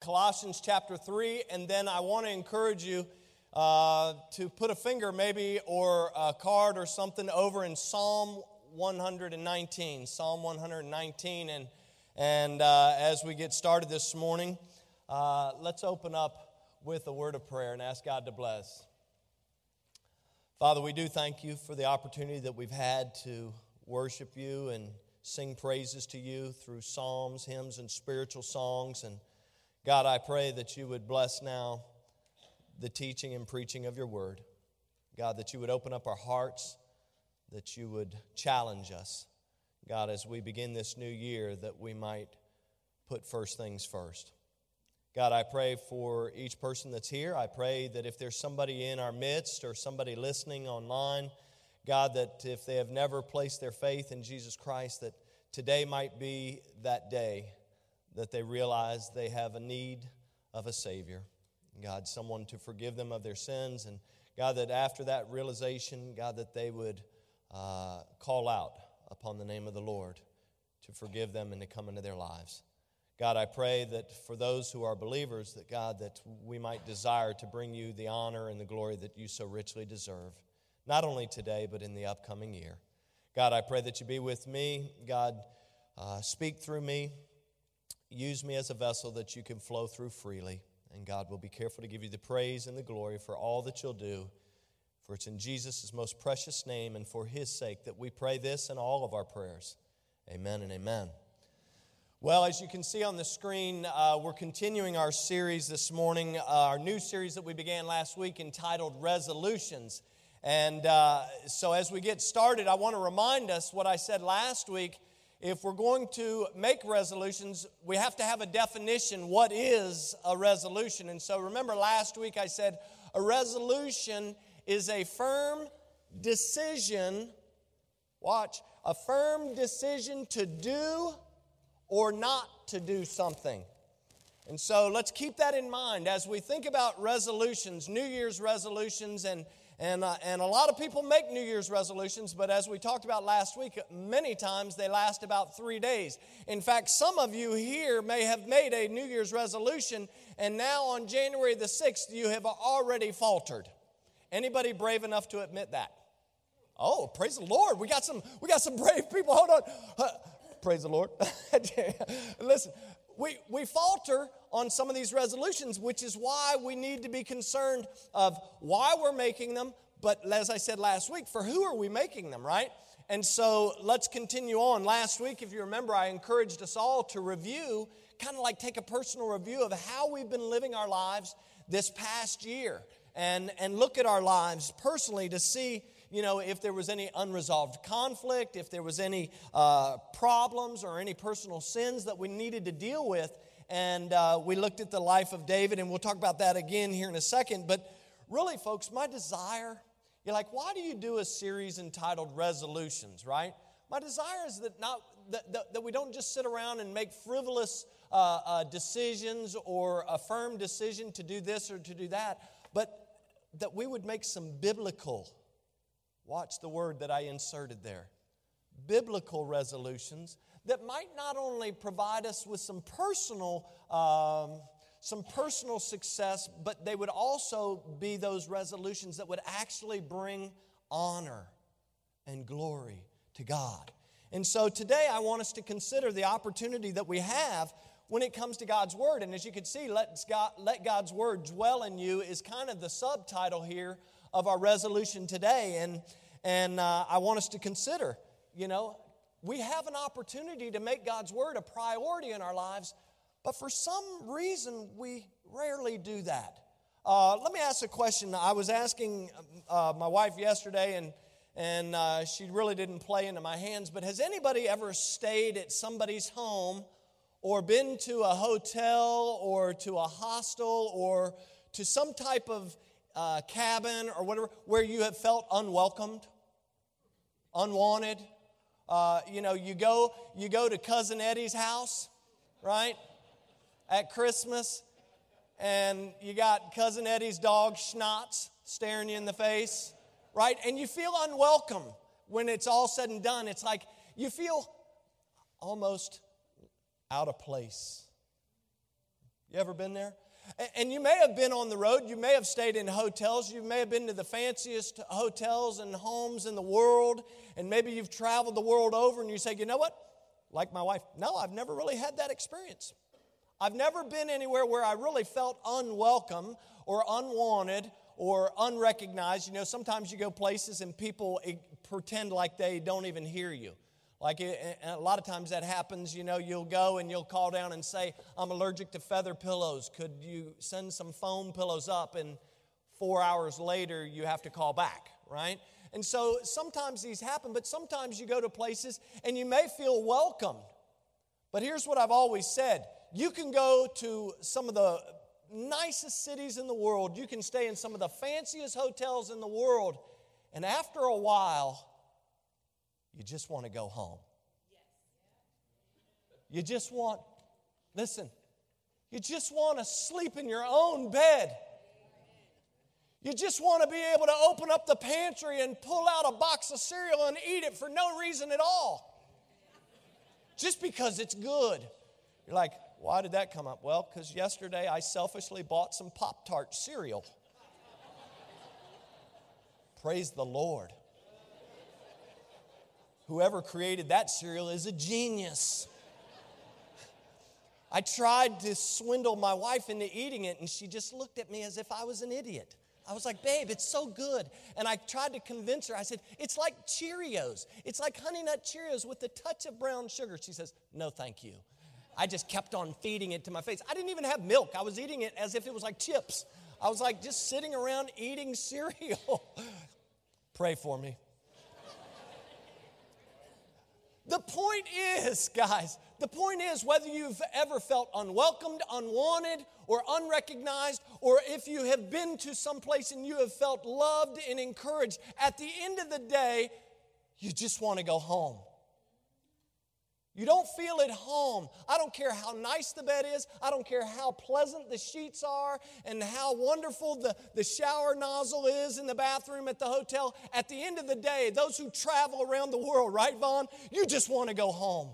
Colossians chapter 3, and then I want to encourage you uh, to put a finger maybe or a card or something over in Psalm 119. Psalm 119. And, and uh, as we get started this morning, uh, let's open up with a word of prayer and ask God to bless. Father, we do thank you for the opportunity that we've had to worship you and sing praises to you through psalms, hymns, and spiritual songs. And God, I pray that you would bless now the teaching and preaching of your word. God, that you would open up our hearts, that you would challenge us. God, as we begin this new year, that we might put first things first. God, I pray for each person that's here. I pray that if there's somebody in our midst or somebody listening online, God, that if they have never placed their faith in Jesus Christ, that today might be that day that they realize they have a need of a Savior. God, someone to forgive them of their sins. And God, that after that realization, God, that they would uh, call out upon the name of the Lord to forgive them and to come into their lives. God, I pray that for those who are believers, that God, that we might desire to bring you the honor and the glory that you so richly deserve, not only today, but in the upcoming year. God, I pray that you be with me. God, uh, speak through me. Use me as a vessel that you can flow through freely. And God will be careful to give you the praise and the glory for all that you'll do. For it's in Jesus' most precious name and for his sake that we pray this and all of our prayers. Amen and amen. Well, as you can see on the screen, uh, we're continuing our series this morning, uh, our new series that we began last week entitled Resolutions. And uh, so, as we get started, I want to remind us what I said last week if we're going to make resolutions, we have to have a definition. What is a resolution? And so remember last week I said a resolution is a firm decision, watch, a firm decision to do or not to do something. And so let's keep that in mind as we think about resolutions, New Year's resolutions, and and, uh, and a lot of people make New Year's resolutions, but as we talked about last week, many times they last about three days. In fact, some of you here may have made a New Year's resolution, and now on January the 6th, you have already faltered. Anybody brave enough to admit that? Oh, praise the Lord. We got some, we got some brave people. Hold on. Uh, praise the Lord. Listen, we, we falter on some of these resolutions, which is why we need to be concerned of why we're making them, but as I said last week, for who are we making them, right? And so let's continue on. Last week, if you remember, I encouraged us all to review, kind of like take a personal review of how we've been living our lives this past year and, and look at our lives personally to see you know, if there was any unresolved conflict, if there was any uh, problems or any personal sins that we needed to deal with. And uh, we looked at the life of David, and we'll talk about that again here in a second. But really, folks, my desire, you're like, why do you do a series entitled Resolutions, right? My desire is that, not, that, that, that we don't just sit around and make frivolous uh, uh, decisions or a firm decision to do this or to do that, but that we would make some biblical Watch the word that I inserted there. Biblical resolutions that might not only provide us with some personal, um, some personal success, but they would also be those resolutions that would actually bring honor and glory to God. And so today I want us to consider the opportunity that we have when it comes to God's Word. And as you can see, let, God, let God's Word dwell in you is kind of the subtitle here of our resolution today. And, and uh, I want us to consider, you know, we have an opportunity to make God's Word a priority in our lives, but for some reason we rarely do that. Uh, let me ask a question. I was asking uh, my wife yesterday, and and uh, she really didn't play into my hands. But has anybody ever stayed at somebody's home, or been to a hotel, or to a hostel, or to some type of uh, cabin or whatever where you have felt unwelcomed, unwanted. Uh, you know, you go you go to cousin Eddie's house, right, at Christmas, and you got cousin Eddie's dog Snots staring you in the face, right, and you feel unwelcome when it's all said and done. It's like you feel almost out of place. You ever been there? And you may have been on the road, you may have stayed in hotels, you may have been to the fanciest hotels and homes in the world, and maybe you've traveled the world over and you say, you know what? Like my wife, no, I've never really had that experience. I've never been anywhere where I really felt unwelcome or unwanted or unrecognized. You know, sometimes you go places and people pretend like they don't even hear you. Like it, a lot of times that happens, you know, you'll go and you'll call down and say, I'm allergic to feather pillows. Could you send some foam pillows up? And four hours later, you have to call back, right? And so sometimes these happen, but sometimes you go to places and you may feel welcomed. But here's what I've always said you can go to some of the nicest cities in the world, you can stay in some of the fanciest hotels in the world, and after a while, you just want to go home. You just want, listen, you just want to sleep in your own bed. You just want to be able to open up the pantry and pull out a box of cereal and eat it for no reason at all. Just because it's good. You're like, why did that come up? Well, because yesterday I selfishly bought some Pop Tart cereal. Praise the Lord. Whoever created that cereal is a genius. I tried to swindle my wife into eating it, and she just looked at me as if I was an idiot. I was like, babe, it's so good. And I tried to convince her. I said, it's like Cheerios. It's like Honey Nut Cheerios with a touch of brown sugar. She says, no, thank you. I just kept on feeding it to my face. I didn't even have milk. I was eating it as if it was like chips. I was like just sitting around eating cereal. Pray for me. The point is, guys, the point is whether you've ever felt unwelcomed, unwanted, or unrecognized, or if you have been to some place and you have felt loved and encouraged, at the end of the day, you just want to go home. You don't feel at home. I don't care how nice the bed is. I don't care how pleasant the sheets are and how wonderful the, the shower nozzle is in the bathroom at the hotel. At the end of the day, those who travel around the world, right, Vaughn? You just want to go home.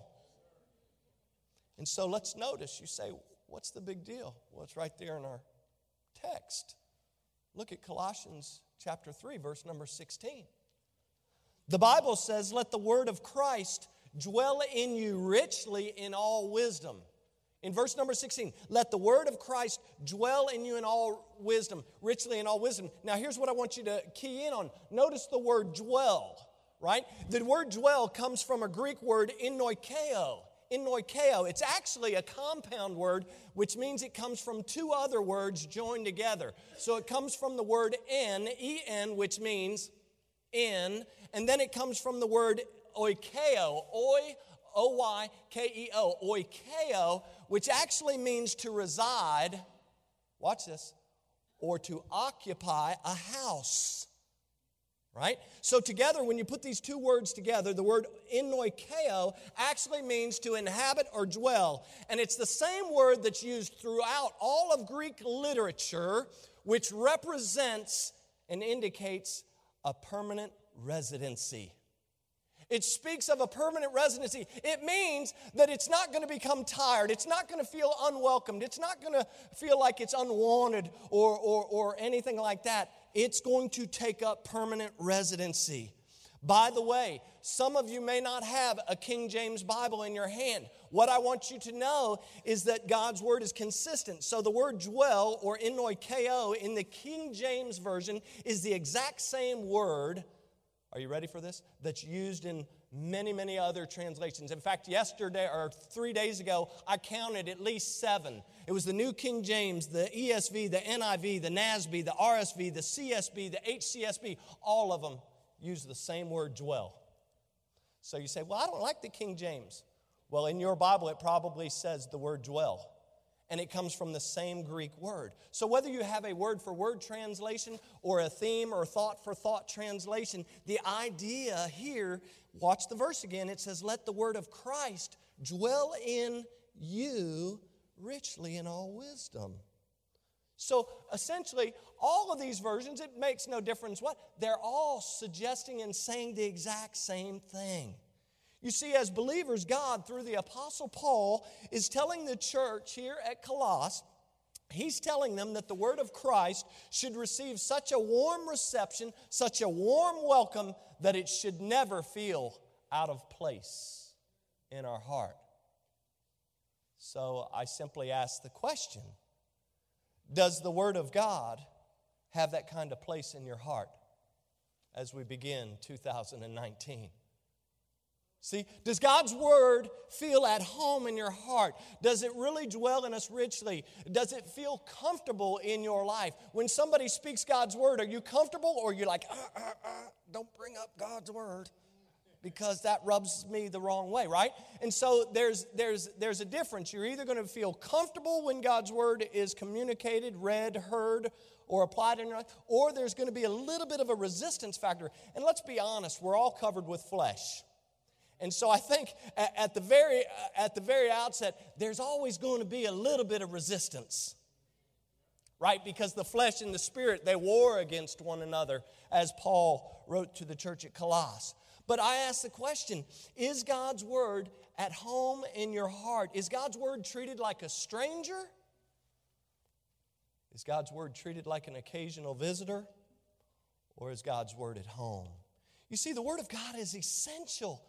And so let's notice you say, what's the big deal? Well, it's right there in our text. Look at Colossians chapter 3, verse number 16. The Bible says, Let the word of Christ dwell in you richly in all wisdom. In verse number 16, let the word of Christ dwell in you in all wisdom, richly in all wisdom. Now, here's what I want you to key in on. Notice the word dwell, right? The word dwell comes from a Greek word, enoikeo. Enoikeo. It's actually a compound word, which means it comes from two other words joined together. So it comes from the word en, en, which means in, and then it comes from the word oikeo, oi, O Y K E O, oikeo, which actually means to reside, watch this, or to occupy a house. Right? So, together, when you put these two words together, the word enoikeo actually means to inhabit or dwell. And it's the same word that's used throughout all of Greek literature, which represents and indicates a permanent residency. It speaks of a permanent residency. It means that it's not going to become tired. It's not going to feel unwelcomed. It's not going to feel like it's unwanted or, or, or anything like that. It's going to take up permanent residency. By the way, some of you may not have a King James Bible in your hand. What I want you to know is that God's word is consistent. So the word dwell or enoikeo in the King James Version is the exact same word are you ready for this? That's used in many, many other translations. In fact, yesterday or three days ago, I counted at least seven. It was the New King James, the ESV, the NIV, the NASB, the RSV, the CSB, the HCSB, all of them use the same word dwell. So you say, well, I don't like the King James. Well, in your Bible, it probably says the word dwell and it comes from the same Greek word. So, whether you have a word for word translation or a theme or thought for thought translation, the idea here, watch the verse again, it says, Let the word of Christ dwell in you richly in all wisdom. So, essentially, all of these versions, it makes no difference what, they're all suggesting and saying the exact same thing. You see, as believers, God, through the Apostle Paul, is telling the church here at Colossus He's telling them that the word of Christ should receive such a warm reception, such a warm welcome, that it should never feel out of place in our heart. So I simply ask the question Does the word of God have that kind of place in your heart as we begin 2019? See, does God's word feel at home in your heart? Does it really dwell in us richly? Does it feel comfortable in your life? When somebody speaks God's word, are you comfortable or are you like, uh, uh, uh, don't bring up God's word? Because that rubs me the wrong way, right? And so there's, there's, there's a difference. You're either going to feel comfortable when God's word is communicated, read, heard, or applied in your life, or there's going to be a little bit of a resistance factor. And let's be honest, we're all covered with flesh. And so I think at the very, uh, at the very outset, there's always going to be a little bit of resistance. Right? Because the flesh and the spirit, they war against one another, as Paul wrote to the church at Colossus. But I ask the question is God's word at home in your heart? Is God's word treated like a stranger? Is God's word treated like an occasional visitor? Or is God's word at home? You see, the word of God is essential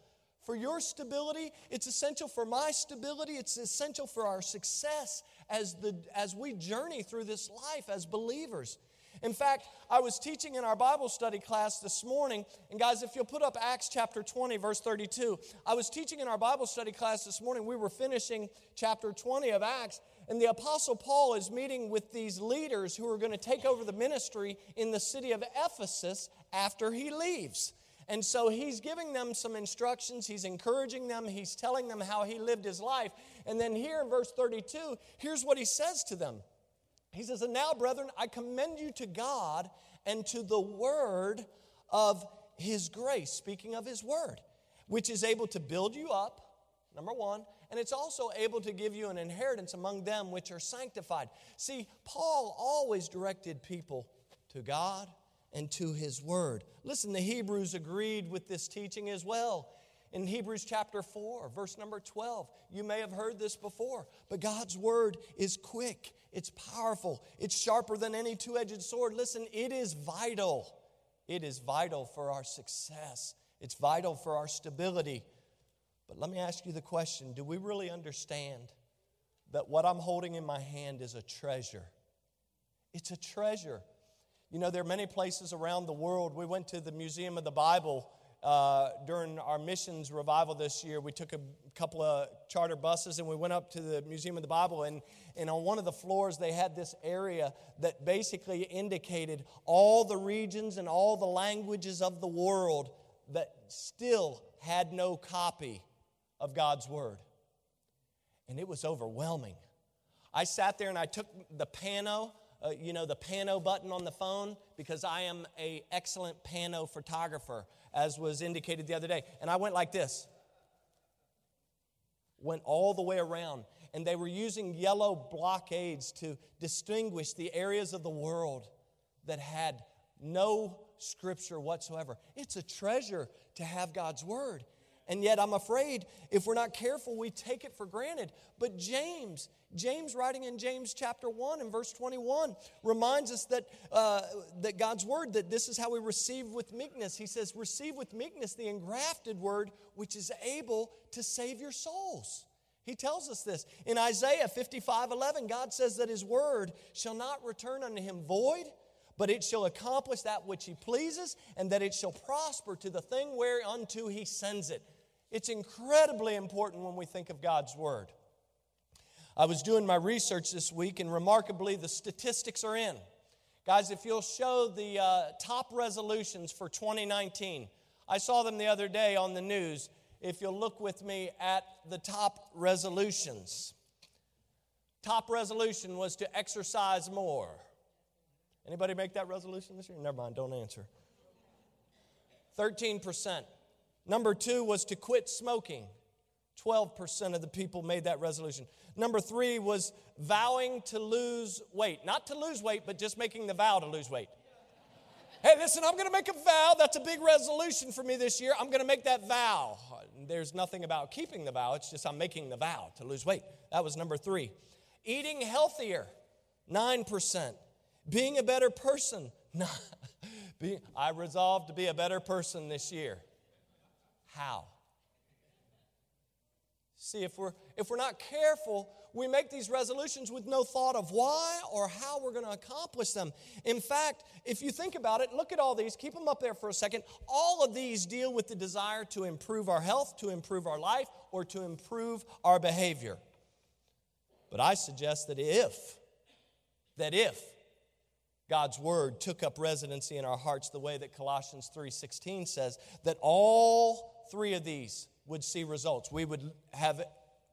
for your stability, it's essential for my stability, it's essential for our success as, the, as we journey through this life as believers. In fact, I was teaching in our Bible study class this morning, and guys, if you'll put up Acts chapter 20, verse 32, I was teaching in our Bible study class this morning. We were finishing chapter 20 of Acts, and the Apostle Paul is meeting with these leaders who are going to take over the ministry in the city of Ephesus after he leaves. And so he's giving them some instructions, he's encouraging them, he's telling them how he lived his life. And then here in verse 32, here's what he says to them He says, And now, brethren, I commend you to God and to the word of his grace, speaking of his word, which is able to build you up, number one, and it's also able to give you an inheritance among them which are sanctified. See, Paul always directed people to God and to his word. Listen, the Hebrews agreed with this teaching as well. In Hebrews chapter 4, verse number 12, you may have heard this before, but God's word is quick, it's powerful, it's sharper than any two edged sword. Listen, it is vital. It is vital for our success, it's vital for our stability. But let me ask you the question do we really understand that what I'm holding in my hand is a treasure? It's a treasure. You know, there are many places around the world. We went to the Museum of the Bible uh, during our missions revival this year. We took a couple of charter buses and we went up to the Museum of the Bible. And, and on one of the floors, they had this area that basically indicated all the regions and all the languages of the world that still had no copy of God's Word. And it was overwhelming. I sat there and I took the pano uh, you know, the pano button on the phone because I am a excellent pano photographer, as was indicated the other day. And I went like this. Went all the way around. And they were using yellow blockades to distinguish the areas of the world that had no scripture whatsoever. It's a treasure to have God's word. And yet, I'm afraid if we're not careful, we take it for granted. But James, James, writing in James chapter 1 and verse 21, reminds us that, uh, that God's word, that this is how we receive with meekness. He says, Receive with meekness the engrafted word, which is able to save your souls. He tells us this. In Isaiah 55 11, God says that his word shall not return unto him void but it shall accomplish that which he pleases, and that it shall prosper to the thing whereunto he sends it. It's incredibly important when we think of God's Word. I was doing my research this week, and remarkably, the statistics are in. Guys, if you'll show the uh, top resolutions for 2019, I saw them the other day on the news. If you'll look with me at the top resolutions, top resolution was to exercise more. Anybody make that resolution this year? Never mind, don't answer. 13%. Number two was to quit smoking. 12% of the people made that resolution. Number three was vowing to lose weight. Not to lose weight, but just making the vow to lose weight. Hey, listen, I'm going to make a vow. That's a big resolution for me this year. I'm going to make that vow. There's nothing about keeping the vow, it's just I'm making the vow to lose weight. That was number three. Eating healthier. 9%. Being a better person, I resolved to be a better person this year. How? See, if we're, if we're not careful, we make these resolutions with no thought of why or how we're going to accomplish them. In fact, if you think about it, look at all these, keep them up there for a second. All of these deal with the desire to improve our health, to improve our life, or to improve our behavior. But I suggest that if, that if God's word took up residency in our hearts the way that Colossians 3:16 says, that all three of these would see results. We would have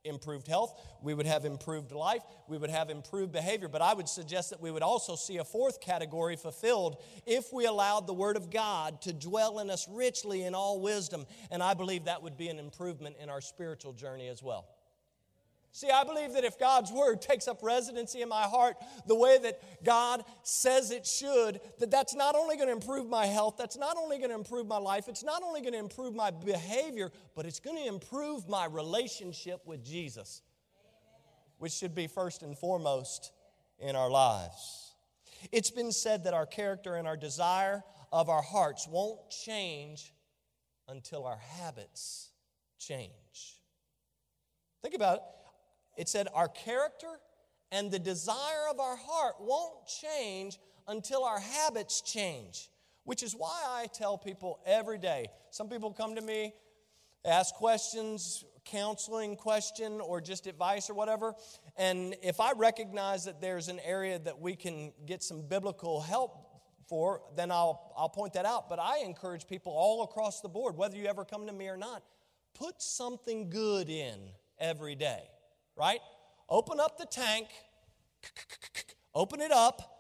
improved health, we would have improved life, we would have improved behavior. But I would suggest that we would also see a fourth category fulfilled if we allowed the Word of God to dwell in us richly in all wisdom. And I believe that would be an improvement in our spiritual journey as well. See, I believe that if God's word takes up residency in my heart the way that God says it should, that that's not only going to improve my health, that's not only going to improve my life, it's not only going to improve my behavior, but it's going to improve my relationship with Jesus, which should be first and foremost in our lives. It's been said that our character and our desire of our hearts won't change until our habits change. Think about it it said, Our character and the desire of our heart won't change until our habits change, which is why I tell people every day. Some people come to me, ask questions, counseling question, or just advice or whatever. And if I recognize that there's an area that we can get some biblical help for, then I'll, I'll point that out. But I encourage people all across the board, whether you ever come to me or not, put something good in every day right? Open up the tank, open it up,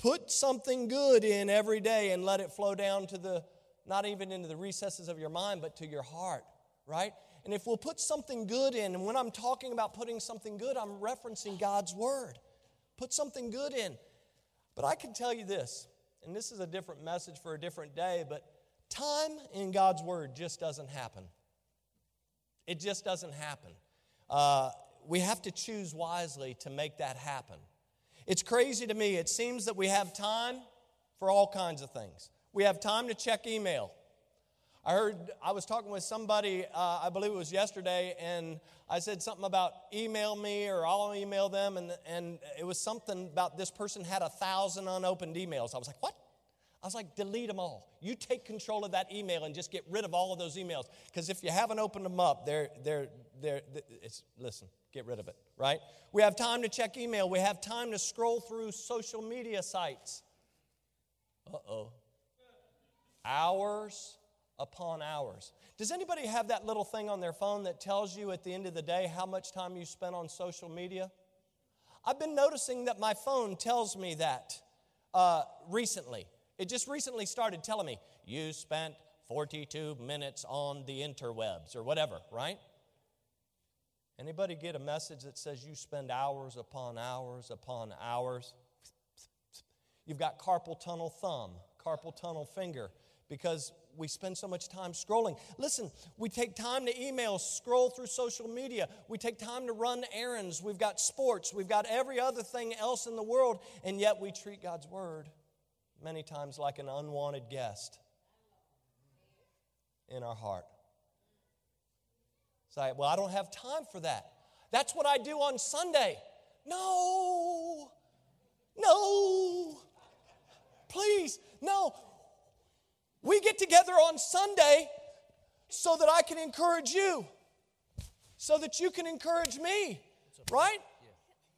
put something good in every day and let it flow down to the, not even into the recesses of your mind, but to your heart, right? And if we'll put something good in, and when I'm talking about putting something good, I'm referencing God's word. Put something good in. But I can tell you this, and this is a different message for a different day, but time in God's word just doesn't happen. It just doesn't happen. Uh, we have to choose wisely to make that happen. It's crazy to me. It seems that we have time for all kinds of things. We have time to check email. I heard, I was talking with somebody, uh, I believe it was yesterday, and I said something about email me or I'll email them, and, and it was something about this person had a thousand unopened emails. I was like, what? I was like, delete them all. You take control of that email and just get rid of all of those emails. Because if you haven't opened them up, they're, they're, they're, it's, listen, get rid of it, right? We have time to check email. We have time to scroll through social media sites. Uh oh. Hours upon hours. Does anybody have that little thing on their phone that tells you at the end of the day how much time you spent on social media? I've been noticing that my phone tells me that uh, recently. It just recently started telling me, you spent 42 minutes on the interwebs or whatever, right? Anybody get a message that says you spend hours upon hours upon hours? You've got carpal tunnel thumb, carpal tunnel finger, because we spend so much time scrolling. Listen, we take time to email, scroll through social media. We take time to run errands. We've got sports. We've got every other thing else in the world, and yet we treat God's word many times like an unwanted guest in our heart. Say, well, I don't have time for that. That's what I do on Sunday. No, no, please, no. We get together on Sunday so that I can encourage you, so that you can encourage me, right?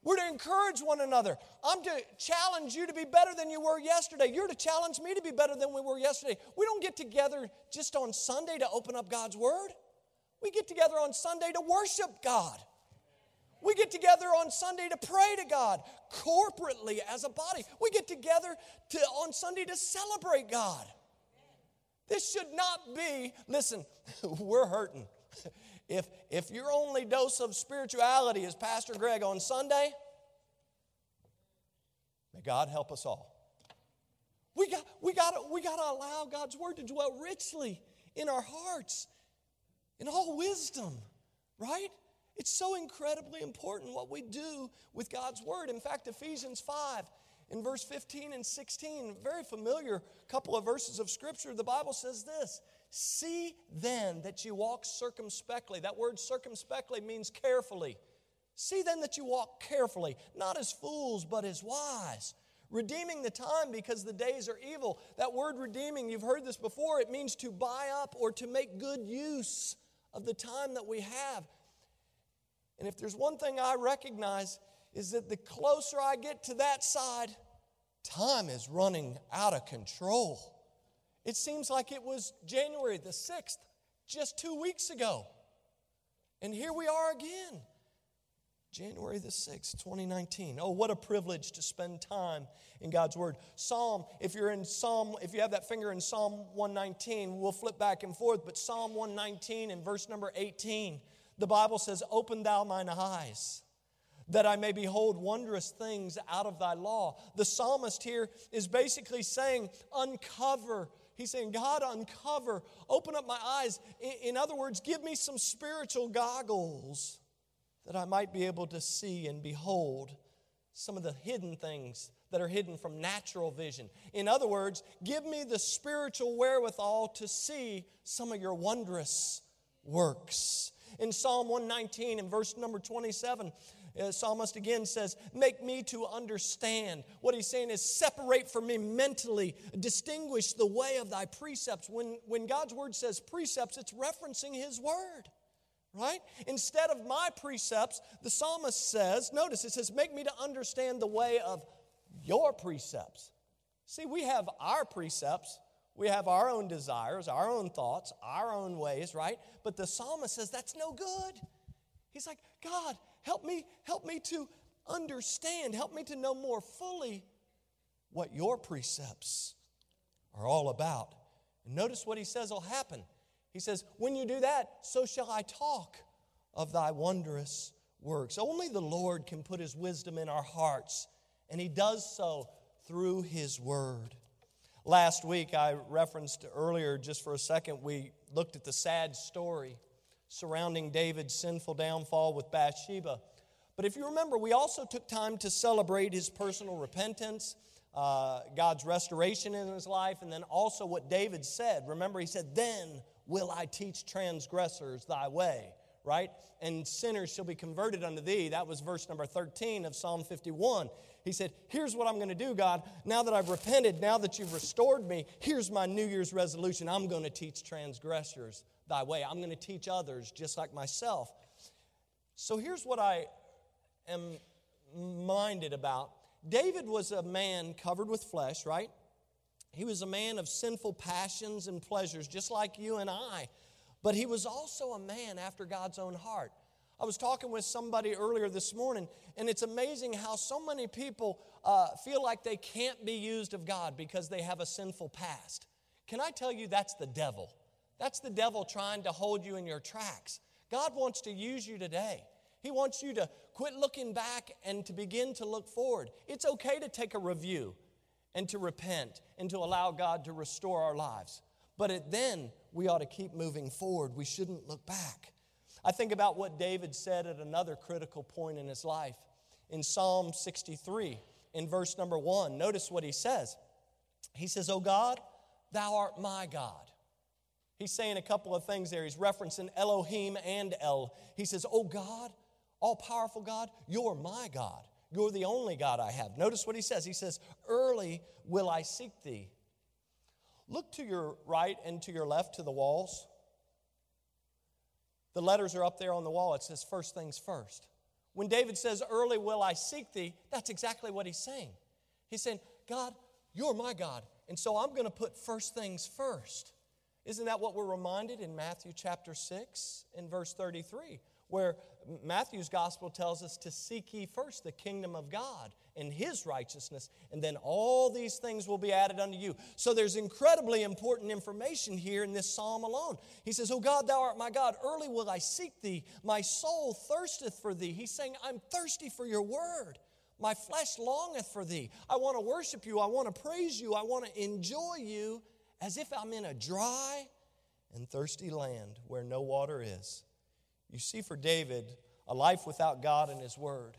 We're to encourage one another. I'm to challenge you to be better than you were yesterday. You're to challenge me to be better than we were yesterday. We don't get together just on Sunday to open up God's Word. We get together on Sunday to worship God. We get together on Sunday to pray to God corporately as a body. We get together to, on Sunday to celebrate God. This should not be, listen, we're hurting. If, if your only dose of spirituality is Pastor Greg on Sunday, may God help us all. We got, we got, we got to allow God's word to dwell richly in our hearts, in all wisdom, right? It's so incredibly important what we do with God's Word. In fact, Ephesians 5 in verse 15 and 16, very familiar couple of verses of Scripture, the Bible says this See then that you walk circumspectly. That word circumspectly means carefully. See then that you walk carefully, not as fools, but as wise. Redeeming the time because the days are evil. That word redeeming, you've heard this before, it means to buy up or to make good use of the time that we have. And if there's one thing I recognize, is that the closer I get to that side, time is running out of control. It seems like it was January the 6th, just two weeks ago. And here we are again. January the 6th, 2019. Oh, what a privilege to spend time in God's Word. Psalm, if you're in Psalm, if you have that finger in Psalm 119, we'll flip back and forth, but Psalm 119 in verse number 18, the Bible says, Open thou mine eyes that I may behold wondrous things out of thy law. The psalmist here is basically saying, Uncover. He's saying, God, uncover, open up my eyes. In other words, give me some spiritual goggles that I might be able to see and behold some of the hidden things that are hidden from natural vision. In other words, give me the spiritual wherewithal to see some of your wondrous works. In Psalm 119, in verse number 27, uh, psalmist again says, Make me to understand. What he's saying is, separate from me mentally, distinguish the way of thy precepts. When, when God's word says precepts, it's referencing his word, right? Instead of my precepts, the psalmist says, notice it says, Make me to understand the way of your precepts. See, we have our precepts. We have our own desires, our own thoughts, our own ways, right? But the psalmist says that's no good. He's like, God, Help me, help me to understand, help me to know more fully what your precepts are all about. And notice what he says will happen. He says, When you do that, so shall I talk of thy wondrous works. Only the Lord can put his wisdom in our hearts, and he does so through his word. Last week, I referenced earlier, just for a second, we looked at the sad story surrounding David's sinful downfall with Bathsheba. But if you remember, we also took time to celebrate his personal repentance, uh, God's restoration in his life, and then also what David said. Remember, he said, Then will I teach transgressors thy way, right? And sinners shall be converted unto thee. That was verse number 13 of Psalm 51. He said, Here's what I'm going to do, God. Now that I've repented, now that you've restored me, here's my New Year's resolution. I'm going to teach transgressors thy way. I'm going to teach others just like myself. So here's what I am minded about David was a man covered with flesh, right? He was a man of sinful passions and pleasures, just like you and I. But he was also a man after God's own heart. I was talking with somebody earlier this morning, and it's amazing how so many people uh, feel like they can't be used of God because they have a sinful past. Can I tell you that's the devil? That's the devil trying to hold you in your tracks. God wants to use you today. He wants you to quit looking back and to begin to look forward. It's okay to take a review and to repent and to allow God to restore our lives. But it, then we ought to keep moving forward. We shouldn't look back. I think about what David said at another critical point in his life. In Psalm 63, in verse number one, notice what he says. He says, Oh God, thou art my God. He's saying a couple of things there. He's referencing Elohim and El. He says, Oh God, all powerful God, you're my God. You're the only God I have. Notice what he says. He says, Early will I seek thee. Look to your right and to your left to the walls. The letters are up there on the wall. It says, First things first. When David says, Early will I seek thee, that's exactly what he's saying. He's saying, God, you're my God. And so I'm going to put first things first. Isn't that what we're reminded in Matthew chapter 6 in verse 33, where Matthew's gospel tells us to seek ye first the kingdom of God and his righteousness, and then all these things will be added unto you. So there's incredibly important information here in this psalm alone. He says, Oh God, thou art my God, early will I seek thee. My soul thirsteth for thee. He's saying, I'm thirsty for your word. My flesh longeth for thee. I want to worship you. I want to praise you. I want to enjoy you as if I'm in a dry and thirsty land where no water is. You see, for David, A life without God and His Word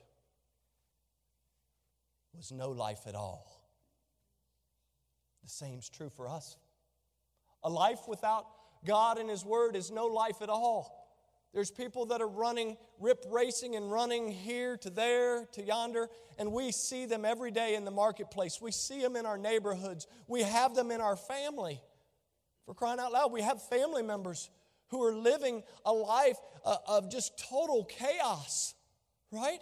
was no life at all. The same's true for us. A life without God and His Word is no life at all. There's people that are running, rip racing and running here to there to yonder, and we see them every day in the marketplace. We see them in our neighborhoods. We have them in our family. For crying out loud, we have family members who are living a life uh, of just total chaos, right?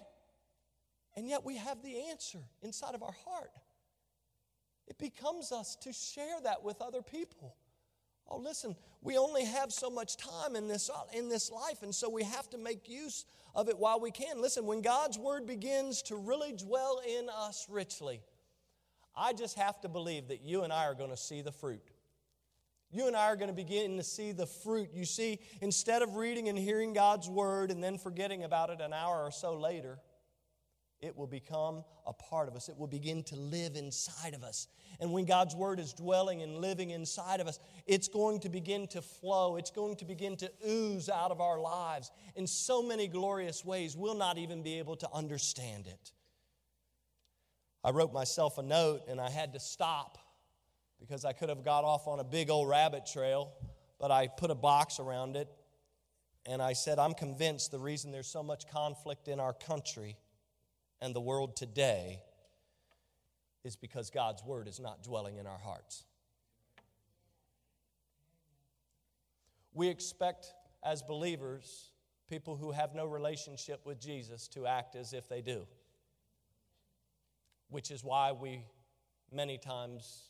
And yet we have the answer inside of our heart. It becomes us to share that with other people. Oh, listen, we only have so much time in this, in this life, and so we have to make use of it while we can. Listen, when God's word begins to really dwell in us richly, I just have to believe that you and I are going to see the fruit. You and I are going to begin to see the fruit. You see, instead of reading and hearing God's word and then forgetting about it an hour or so later, it will become a part of us. It will begin to live inside of us. And when God's Word is dwelling and living inside of us, it's going to begin to flow. It's going to begin to ooze out of our lives in so many glorious ways, we'll not even be able to understand it. I wrote myself a note and I had to stop because I could have got off on a big old rabbit trail, but I put a box around it and I said, I'm convinced the reason there's so much conflict in our country and the world today is because God's word is not dwelling in our hearts. We expect, as believers, people who have no relationship with Jesus to act as if they do, which is why we many times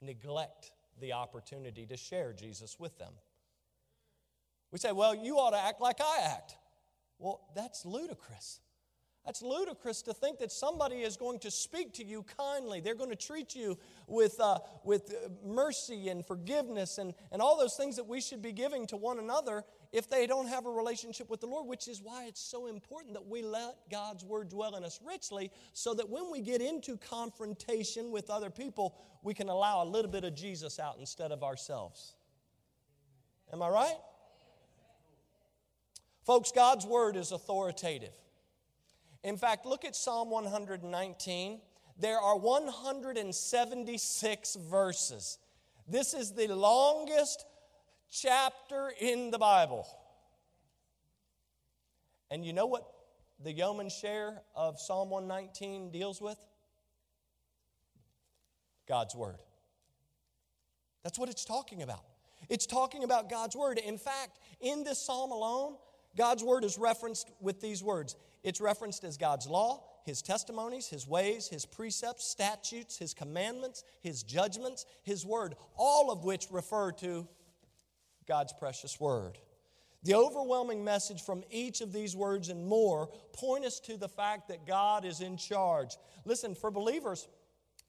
neglect the opportunity to share Jesus with them. We say, well, you ought to act like I act. Well, that's ludicrous. That's ludicrous to think that somebody is going to speak to you kindly. They're going to treat you with, uh, with mercy and forgiveness and, and all those things that we should be giving to one another if they don't have a relationship with the Lord, which is why it's so important that we let God's word dwell in us richly so that when we get into confrontation with other people, we can allow a little bit of Jesus out instead of ourselves. Am I right? Folks, God's word is authoritative. In fact, look at Psalm 119. There are 176 verses. This is the longest chapter in the Bible. And you know what the yeoman share of Psalm 119 deals with? God's Word. That's what it's talking about. It's talking about God's Word. In fact, in this psalm alone, God's Word is referenced with these words it's referenced as God's law, His testimonies, His ways, His precepts, statutes, His commandments, His judgments, His word, all of which refer to God's precious word. The overwhelming message from each of these words and more point us to the fact that God is in charge. Listen, for believers,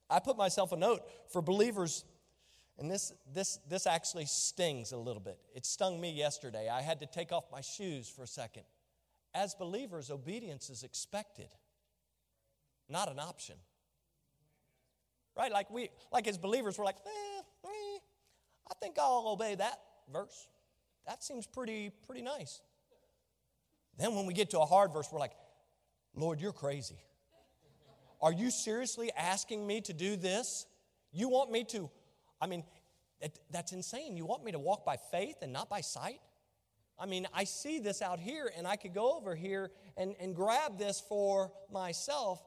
I put myself a note for believers, and this, this, this actually stings a little bit. It stung me yesterday. I had to take off my shoes for a second as believers, obedience is expected, not an option. Right? Like we, like as believers, we're like, eh, eh, I think I'll obey that verse. That seems pretty, pretty nice. Then when we get to a hard verse, we're like, Lord, you're crazy. Are you seriously asking me to do this? You want me to, I mean, that's insane. You want me to walk by faith and not by sight? I mean, I see this out here and I could go over here and, and grab this for myself.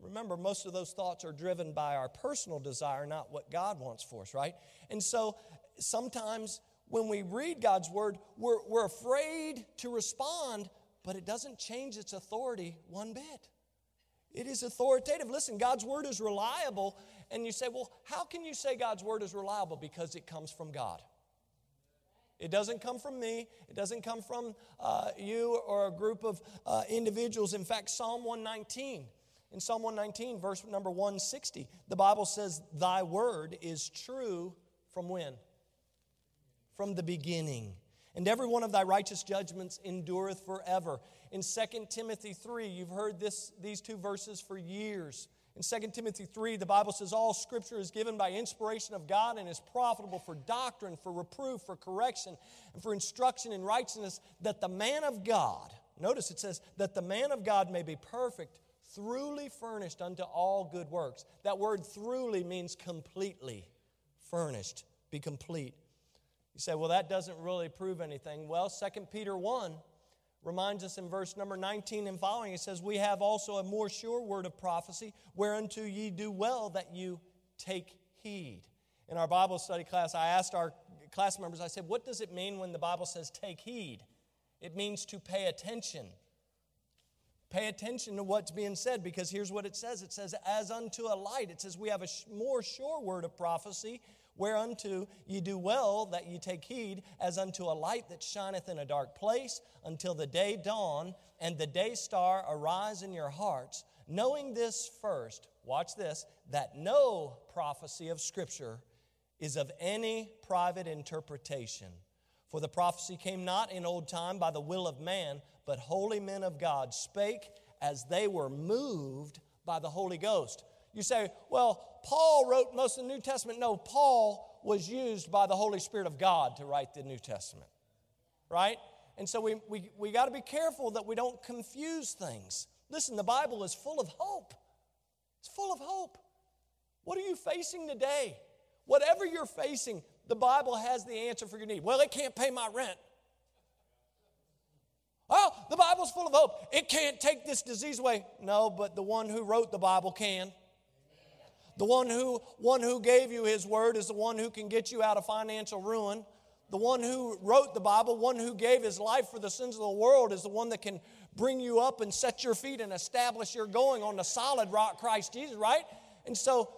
Remember, most of those thoughts are driven by our personal desire, not what God wants for us, right? And so sometimes when we read God's word, we're, we're afraid to respond, but it doesn't change its authority one bit. It is authoritative. Listen, God's word is reliable. And you say, well, how can you say God's word is reliable? Because it comes from God. It doesn't come from me. It doesn't come from uh, you or a group of uh, individuals. In fact, Psalm 119, in Psalm 119, verse number 160, the Bible says, Thy word is true from when? From the beginning. And every one of thy righteous judgments endureth forever. In 2 Timothy 3, you've heard this, these two verses for years. In 2 Timothy 3, the Bible says, All scripture is given by inspiration of God and is profitable for doctrine, for reproof, for correction, and for instruction in righteousness, that the man of God Notice it says, that the man of God may be perfect, throughly furnished unto all good works. That word throughly means completely furnished, be complete. You say, well, that doesn't really prove anything. Well, 2 Peter 1 reminds us in verse number 19 and following, it says, We have also a more sure word of prophecy, whereunto ye do well that you take heed. In our Bible study class, I asked our class members, I said, What does it mean when the Bible says take heed? It means to pay attention. Pay attention to what's being said because here's what it says it says, As unto a light. It says, We have a more sure word of prophecy, whereunto ye do well that ye take heed, as unto a light that shineth in a dark place, until the day dawn and the day star arise in your hearts, knowing this first, watch this, that no prophecy of Scripture is of any private interpretation. For the prophecy came not in old time by the will of man, but holy men of God spake as they were moved by the Holy Ghost. You say, well, Paul wrote most of the New Testament. No, Paul was used by the Holy Spirit of God to write the New Testament, right? And so we, we, we got to be careful that we don't confuse things. Listen, the Bible is full of hope. It's full of hope. What are you facing today? Whatever you're facing, the Bible has the answer for your need. Well, it can't pay my rent. Oh, the Bible's full of hope. It can't take this disease away. No, but the one who wrote the Bible can. The one who, one who gave you his word is the one who can get you out of financial ruin. The one who wrote the Bible, one who gave his life for the sins of the world, is the one that can bring you up and set your feet and establish your going on the solid rock, Christ Jesus, right? And so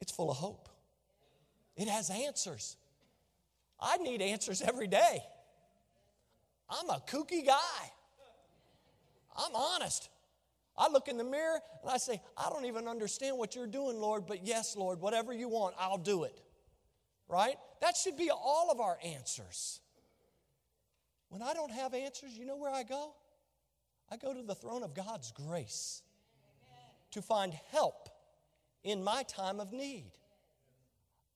it's full of hope. It has answers. I need answers every day. I'm a kooky guy. I'm honest. I look in the mirror and I say, I don't even understand what you're doing, Lord, but yes, Lord, whatever you want, I'll do it. Right? That should be all of our answers. When I don't have answers, you know where I go? I go to the throne of God's grace to find help in my time of need.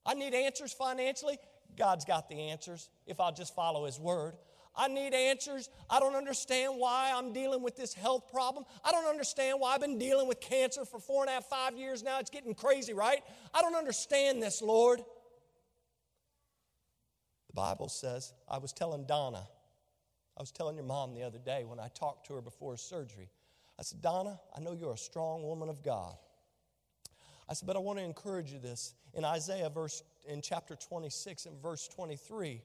I need answers financially. God's got the answers if I'll just follow His word. I need answers. I don't understand why I'm dealing with this health problem. I don't understand why I've been dealing with cancer for four and a half, five years now. It's getting crazy, right? I don't understand this, Lord. The Bible says, I was telling Donna, I was telling your mom the other day when I talked to her before surgery. I said, Donna, I know you're a strong woman of God. I said, but I want to encourage you this. In Isaiah verse in chapter 26 and verse 23,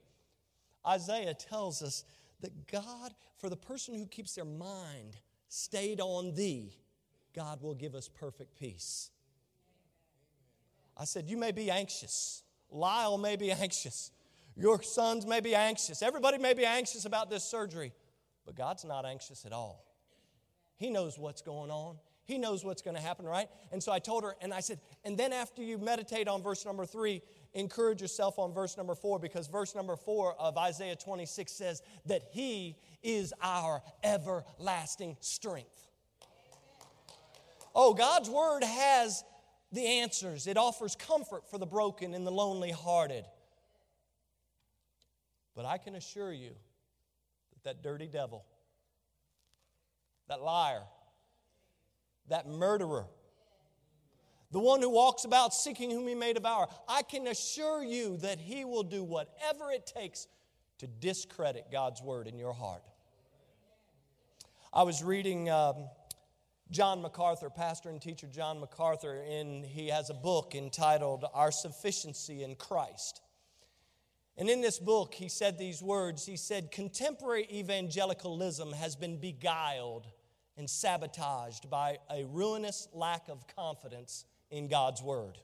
Isaiah tells us that God, for the person who keeps their mind stayed on thee, God will give us perfect peace. I said, You may be anxious. Lyle may be anxious. Your sons may be anxious. Everybody may be anxious about this surgery, but God's not anxious at all. He knows what's going on. He knows what's going to happen, right? And so I told her, and I said, and then after you meditate on verse number three, encourage yourself on verse number four because verse number four of Isaiah 26 says that He is our everlasting strength. Oh, God's word has the answers, it offers comfort for the broken and the lonely hearted. But I can assure you that that dirty devil, that liar, that murderer, the one who walks about seeking whom he may devour, I can assure you that he will do whatever it takes to discredit God's word in your heart. I was reading um, John MacArthur, pastor and teacher John MacArthur, and he has a book entitled Our Sufficiency in Christ. And in this book, he said these words He said, Contemporary evangelicalism has been beguiled and sabotaged by a ruinous lack of confidence in God's Word.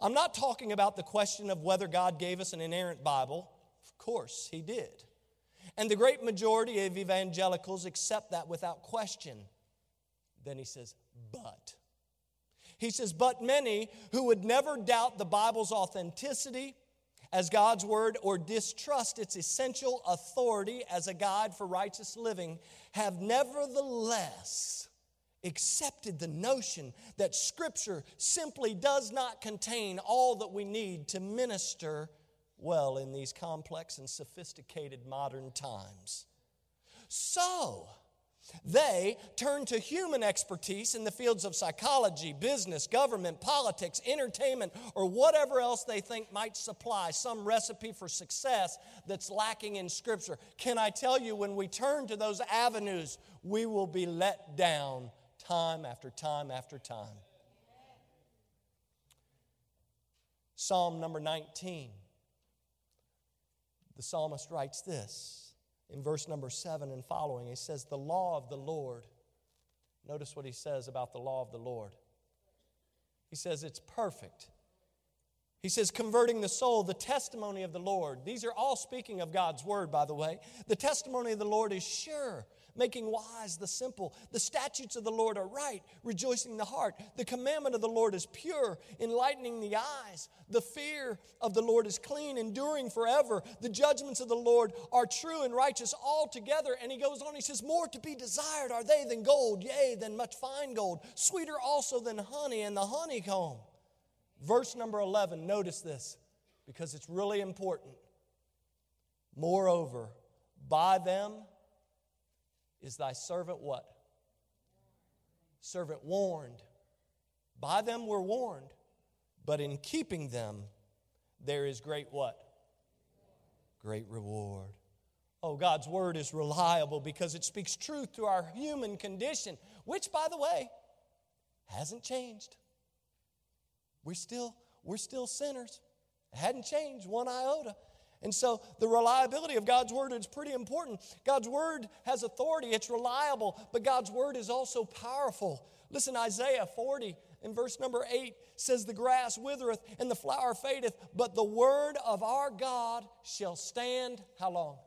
I'm not talking about the question of whether God gave us an inerrant Bible. Of course, He did. And the great majority of evangelicals accept that without question. Then He says, but. He says, but many who would never doubt the Bible's authenticity as God's Word or distrust its essential authority as a guide for righteous living have nevertheless accepted the notion that Scripture simply does not contain all that we need to minister well in these complex and sophisticated modern times. So, they turn to human expertise in the fields of psychology, business, government, politics, entertainment, or whatever else they think might supply some recipe for success that's lacking in Scripture. Can I tell you, when we turn to those avenues, we will be let down time after time after time. Psalm number 19. The psalmist writes this in verse number seven and following. He says, The law of the Lord. Notice what he says about the law of the Lord. He says, It's perfect. He says, converting the soul, the testimony of the Lord. These are all speaking of God's word, by the way. The testimony of the Lord is sure, making wise the simple. The statutes of the Lord are right, rejoicing the heart. The commandment of the Lord is pure, enlightening the eyes. The fear of the Lord is clean, enduring forever. The judgments of the Lord are true and righteous altogether. And he goes on, he says, More to be desired are they than gold, yea, than much fine gold, sweeter also than honey and the honeycomb. Verse number 11, notice this because it's really important. Moreover, by them is thy servant what? Servant warned. By them we're warned, but in keeping them there is great what? Great reward. Oh, God's word is reliable because it speaks truth to our human condition, which, by the way, hasn't changed. We're still, we're still sinners. It hadn't changed one iota. And so the reliability of God's word is pretty important. God's word has authority, it's reliable, but God's word is also powerful. Listen, Isaiah 40 in verse number 8 says, The grass withereth and the flower fadeth, but the word of our God shall stand how long?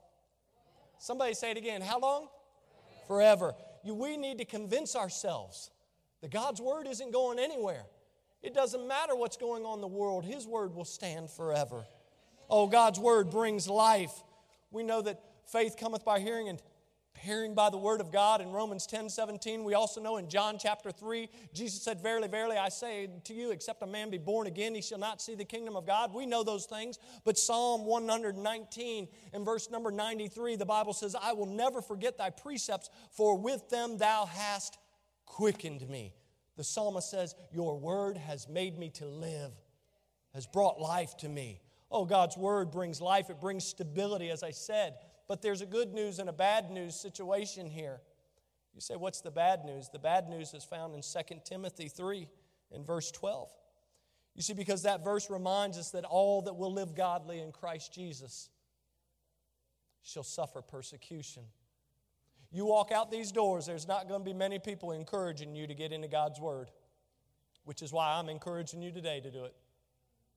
Somebody say it again. How long? Forever. You, we need to convince ourselves that God's word isn't going anywhere. It doesn't matter what's going on in the world, His word will stand forever. Oh, God's word brings life. We know that faith cometh by hearing and hearing by the word of God in Romans 10 17. We also know in John chapter 3, Jesus said, Verily, verily, I say to you, except a man be born again, he shall not see the kingdom of God. We know those things. But Psalm 119 and verse number 93, the Bible says, I will never forget thy precepts, for with them thou hast quickened me. The psalmist says, Your word has made me to live, has brought life to me. Oh, God's word brings life, it brings stability, as I said. But there's a good news and a bad news situation here. You say, What's the bad news? The bad news is found in 2 Timothy 3 in verse 12. You see, because that verse reminds us that all that will live godly in Christ Jesus shall suffer persecution. You walk out these doors, there's not going to be many people encouraging you to get into God's Word, which is why I'm encouraging you today to do it.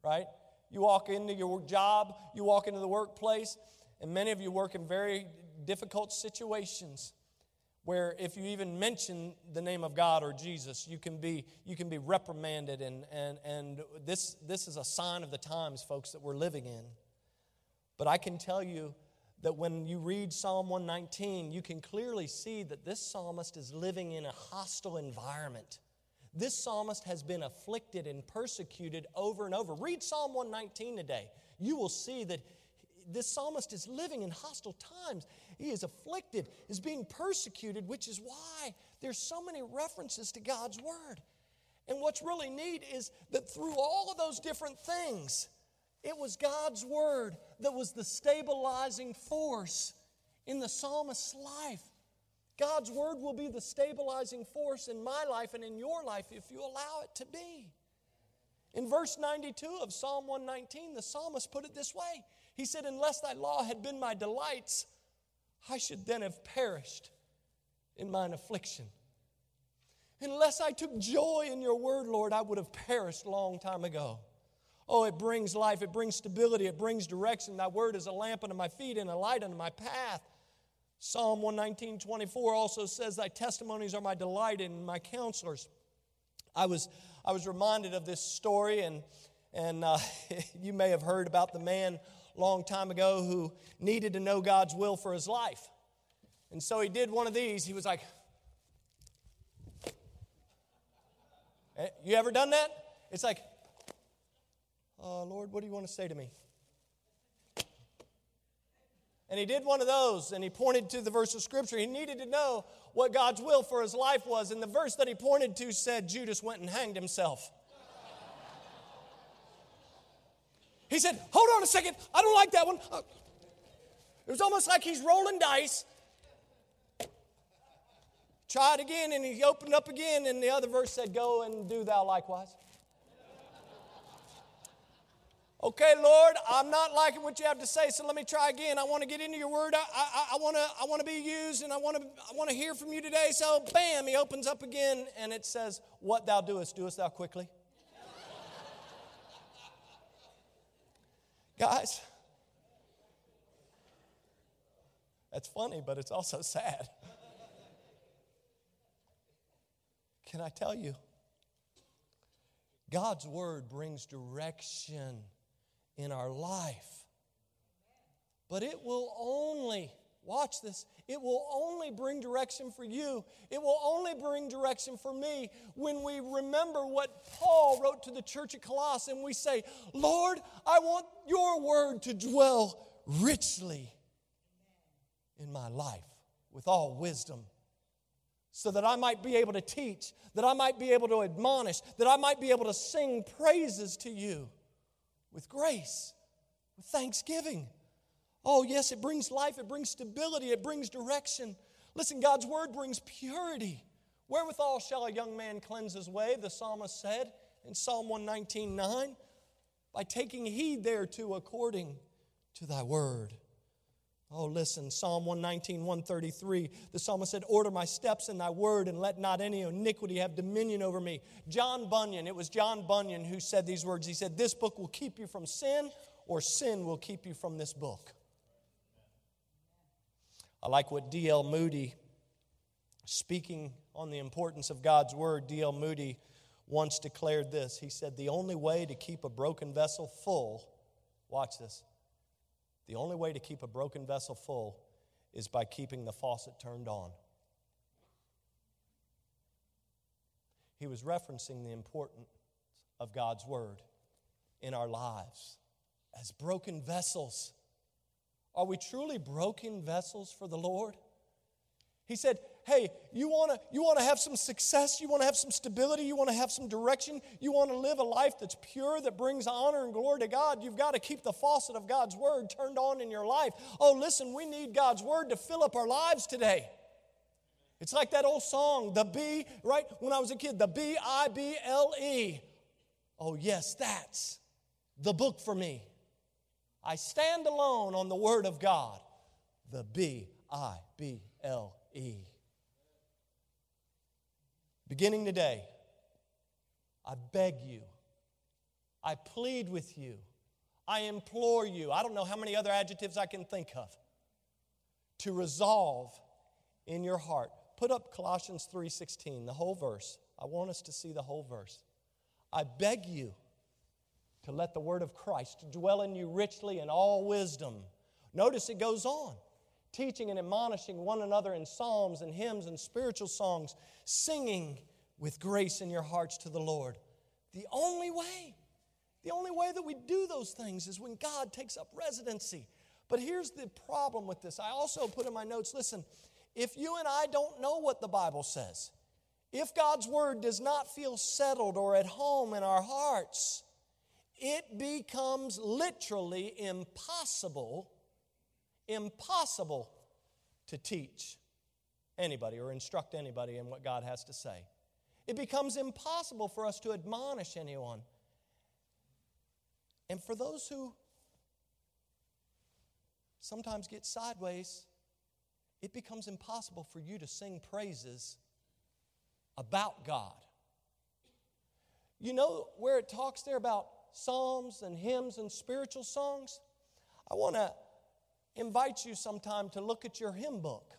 Right? You walk into your job, you walk into the workplace, and many of you work in very difficult situations where if you even mention the name of God or Jesus, you can be, you can be reprimanded. And, and, and this, this is a sign of the times, folks, that we're living in. But I can tell you that when you read Psalm 119, you can clearly see that this psalmist is living in a hostile environment. This psalmist has been afflicted and persecuted over and over. Read Psalm 119 today. You will see that this psalmist is living in hostile times. He is afflicted, is being persecuted, which is why there's so many references to God's word. And what's really neat is that through all of those different things, it was God's word that was the stabilizing force in the psalmist's life. God's word will be the stabilizing force in my life and in your life if you allow it to be. In verse 92 of Psalm 119, the psalmist put it this way He said, Unless thy law had been my delights, I should then have perished in mine affliction. Unless I took joy in your word, Lord, I would have perished long time ago. Oh, it brings life, it brings stability, it brings direction. Thy word is a lamp unto my feet and a light unto my path. Psalm 119, 24 also says, Thy testimonies are my delight and my counselors. I was, I was reminded of this story, and, and uh, you may have heard about the man long time ago who needed to know God's will for his life. And so he did one of these. He was like, eh, You ever done that? It's like, uh, Lord, what do you want to say to me? And he did one of those and he pointed to the verse of scripture. He needed to know what God's will for his life was. And the verse that he pointed to said Judas went and hanged himself. He said, Hold on a second, I don't like that one. Uh, it was almost like he's rolling dice. Try it again, and he opened up again, and the other verse said, Go and do thou likewise. Okay, Lord, I'm not liking what you have to say, so let me try again. I want to get into your word. I, want to I want to be used, and I want to I want to hear from you today. So, bam, he opens up again, and it says, "What thou doest, doest thou quickly." Guys, that's funny, but it's also sad. Can I tell you? God's word brings direction in our life. But it will only, watch this, it will only bring direction for you. It will only bring direction for me when we remember what Paul wrote to the church at Colossus and we say, Lord, I want your word to dwell richly in my life with all wisdom so that I might be able to teach, that I might be able to admonish, that I might be able to sing praises to you with grace, with thanksgiving. Oh, yes, it brings life, it brings stability, it brings direction. Listen, God's word brings purity. Wherewithal shall a young man cleanse his way, the psalmist said in Psalm 119 9, by taking heed thereto according to thy word. Oh, listen, Psalm 119, 133. The psalmist said, Order my steps in thy word, and let not any iniquity have dominion over me. John Bunyan, it was John Bunyan who said these words. He said, This book will keep you from sin, or sin will keep you from this book. I like what D.L. Moody, speaking on the importance of God's word, D.L. Moody once declared this. He said, The only way to keep a broken vessel full, watch this the only way to keep a broken vessel full is by keeping the faucet turned on. He was referencing the importance of God's word in our lives as broken vessels. Are we truly broken vessels for the Lord? He said, hey, you want to you want to have some success, you want to have some stability, you want to have some direction, you want to live a life that's pure that brings honor and glory to God, you've got to keep the faucet of God's word turned on in your life. Oh, listen, we need God's word to fill up our lives today. It's like that old song, the B, right? When I was a kid, the B I B L E. Oh, yes, that's the book for me. I stand alone on the word of God. The B I B L E. Beginning today, I beg you, I plead with you, I implore you, I don't know how many other adjectives I can think of, to resolve in your heart. Put up Colossians 3:16, the whole verse. I want us to see the whole verse. I beg you to let the word of Christ dwell in you richly in all wisdom. Notice it goes on teaching and admonishing one another in psalms and hymns and spiritual songs, singing with grace in your hearts to the Lord. The only way, the only way that we do those things is when God takes up residency. But here's the problem with this. I also put in my notes listen, if you and I don't know what the Bible says, if God's word does not feel settled or at home in our hearts, it becomes literally impossible impossible to teach anybody or instruct anybody in what God has to say. It becomes impossible for us to admonish anyone. And for those who sometimes get sideways, it becomes impossible for you to sing praises about God. You know where it talks there about psalms and hymns and spiritual songs? I want to invite you sometime to look at your hymn book.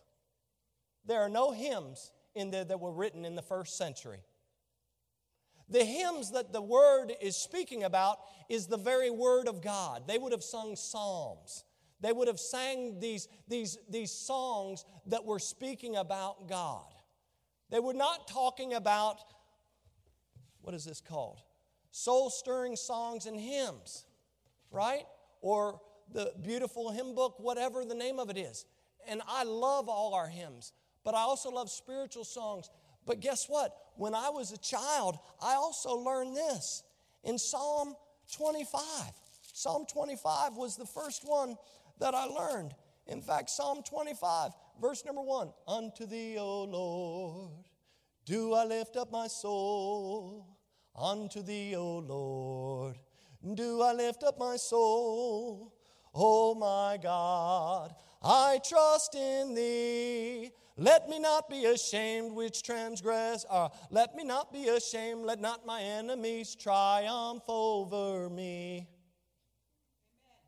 There are no hymns in there that were written in the first century. The hymns that the word is speaking about is the very word of God. They would have sung psalms. They would have sang these, these, these songs that were speaking about God. They were not talking about, what is this called? Soul stirring songs and hymns, right? Or the beautiful hymn book, whatever the name of it is. And I love all our hymns, but I also love spiritual songs. But guess what? When I was a child, I also learned this in Psalm 25. Psalm 25 was the first one that I learned. In fact, Psalm 25, verse number one Unto thee, O Lord, do I lift up my soul. Unto thee, O Lord, do I lift up my soul. O my God, I trust in thee. Let me not be ashamed which transgress, or uh, let me not be ashamed, let not my enemies triumph over me.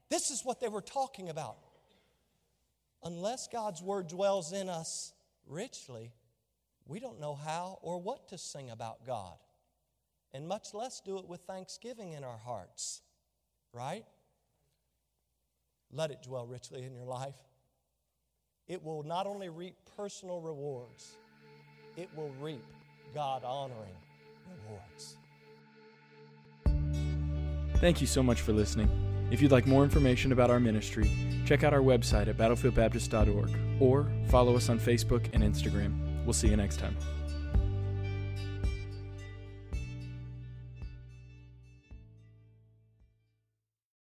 This is what they were talking about. Unless God's word dwells in us richly, we don't know how or what to sing about God, and much less do it with thanksgiving in our hearts, right? Let it dwell richly in your life. It will not only reap personal rewards, it will reap God honoring rewards. Thank you so much for listening. If you'd like more information about our ministry, check out our website at battlefieldbaptist.org or follow us on Facebook and Instagram. We'll see you next time.